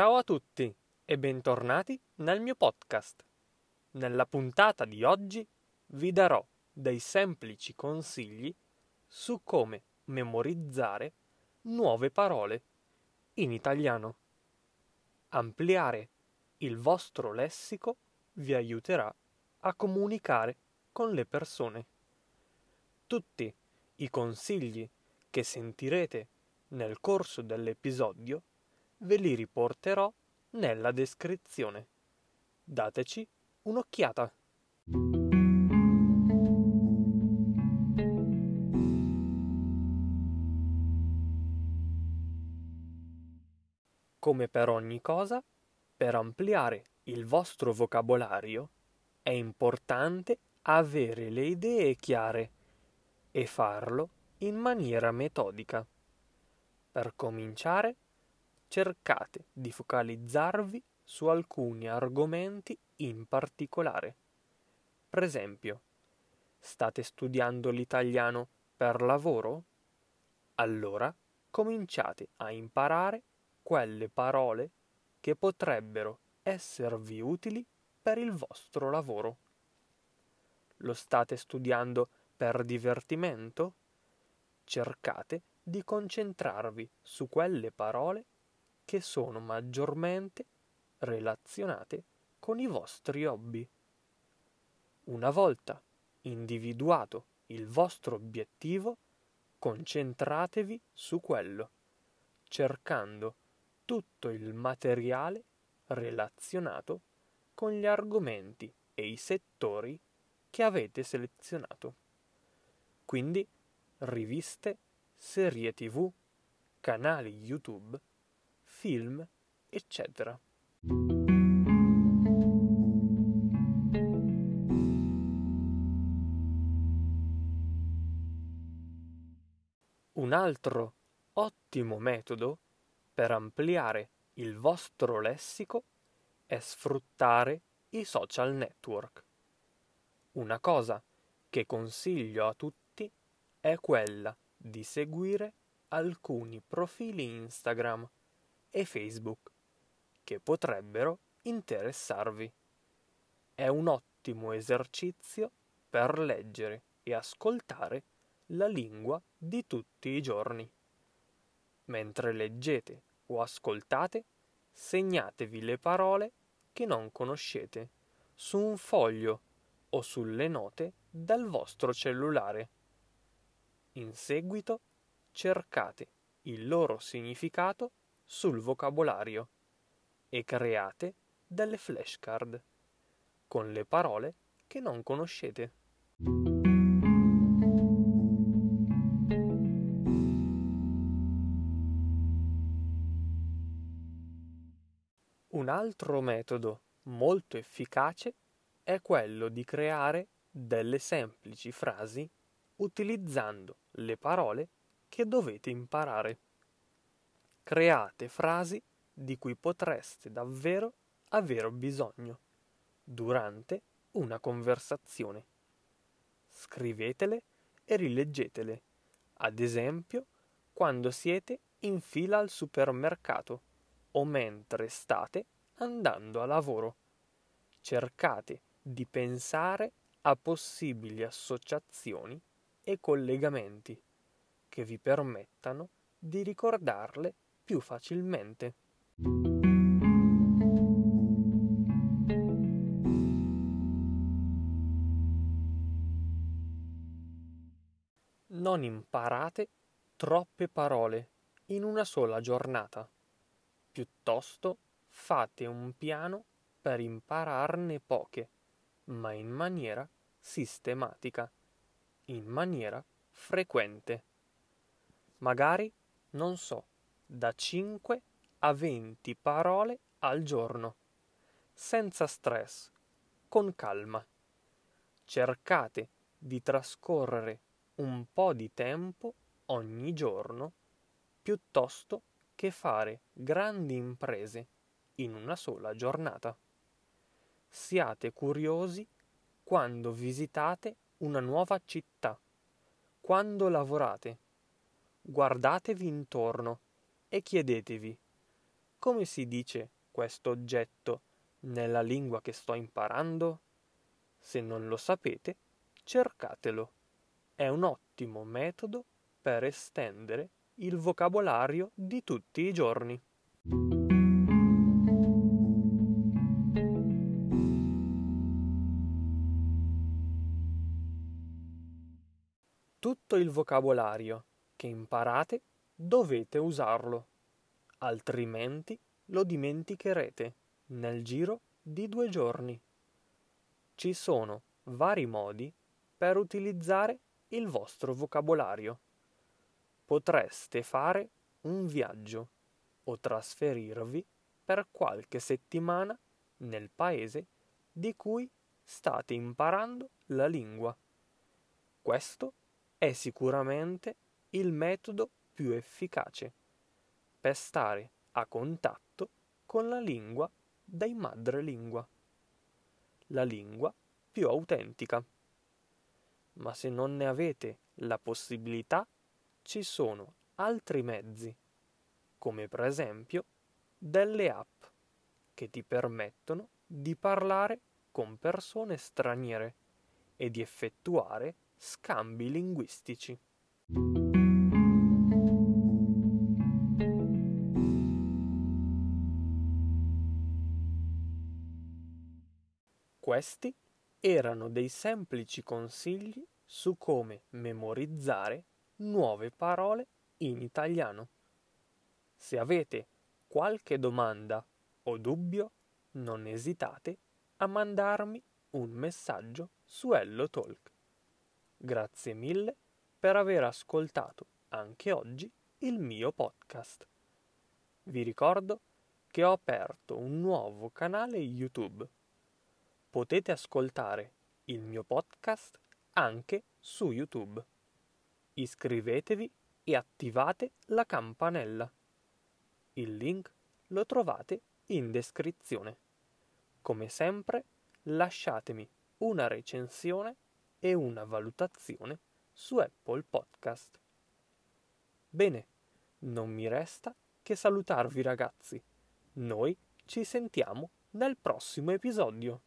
Ciao a tutti e bentornati nel mio podcast. Nella puntata di oggi vi darò dei semplici consigli su come memorizzare nuove parole in italiano. Ampliare il vostro lessico vi aiuterà a comunicare con le persone. Tutti i consigli che sentirete nel corso dell'episodio ve li riporterò nella descrizione. Dateci un'occhiata. Come per ogni cosa, per ampliare il vostro vocabolario è importante avere le idee chiare e farlo in maniera metodica. Per cominciare, cercate di focalizzarvi su alcuni argomenti in particolare. Per esempio, state studiando l'italiano per lavoro? Allora cominciate a imparare quelle parole che potrebbero esservi utili per il vostro lavoro. Lo state studiando per divertimento? Cercate di concentrarvi su quelle parole che sono maggiormente relazionate con i vostri hobby. Una volta individuato il vostro obiettivo, concentratevi su quello, cercando tutto il materiale relazionato con gli argomenti e i settori che avete selezionato. Quindi riviste, serie tv, canali YouTube, film, eccetera. Un altro ottimo metodo per ampliare il vostro lessico è sfruttare i social network. Una cosa che consiglio a tutti è quella di seguire alcuni profili Instagram e Facebook che potrebbero interessarvi. È un ottimo esercizio per leggere e ascoltare la lingua di tutti i giorni. Mentre leggete o ascoltate, segnatevi le parole che non conoscete su un foglio o sulle note dal vostro cellulare. In seguito cercate il loro significato sul vocabolario e create delle flashcard con le parole che non conoscete. Un altro metodo molto efficace è quello di creare delle semplici frasi utilizzando le parole che dovete imparare create frasi di cui potreste davvero avere bisogno durante una conversazione. Scrivetele e rileggetele, ad esempio quando siete in fila al supermercato o mentre state andando a lavoro. Cercate di pensare a possibili associazioni e collegamenti che vi permettano di ricordarle più facilmente. Non imparate troppe parole in una sola giornata. Piuttosto fate un piano per impararne poche, ma in maniera sistematica, in maniera frequente. Magari, non so, da 5 a 20 parole al giorno, senza stress, con calma. Cercate di trascorrere un po' di tempo ogni giorno piuttosto che fare grandi imprese in una sola giornata. Siate curiosi quando visitate una nuova città, quando lavorate. Guardatevi intorno e chiedetevi come si dice questo oggetto nella lingua che sto imparando? Se non lo sapete, cercatelo. È un ottimo metodo per estendere il vocabolario di tutti i giorni. Tutto il vocabolario che imparate dovete usarlo, altrimenti lo dimenticherete nel giro di due giorni. Ci sono vari modi per utilizzare il vostro vocabolario. Potreste fare un viaggio o trasferirvi per qualche settimana nel paese di cui state imparando la lingua. Questo è sicuramente il metodo più efficace per stare a contatto con la lingua dei madrelingua, la lingua più autentica. Ma se non ne avete la possibilità, ci sono altri mezzi, come per esempio delle app che ti permettono di parlare con persone straniere e di effettuare scambi linguistici. Questi erano dei semplici consigli su come memorizzare nuove parole in italiano. Se avete qualche domanda o dubbio, non esitate a mandarmi un messaggio su Hello Talk. Grazie mille per aver ascoltato anche oggi il mio podcast. Vi ricordo che ho aperto un nuovo canale YouTube. Potete ascoltare il mio podcast anche su YouTube. Iscrivetevi e attivate la campanella. Il link lo trovate in descrizione. Come sempre, lasciatemi una recensione e una valutazione su Apple Podcast. Bene, non mi resta che salutarvi ragazzi. Noi ci sentiamo nel prossimo episodio.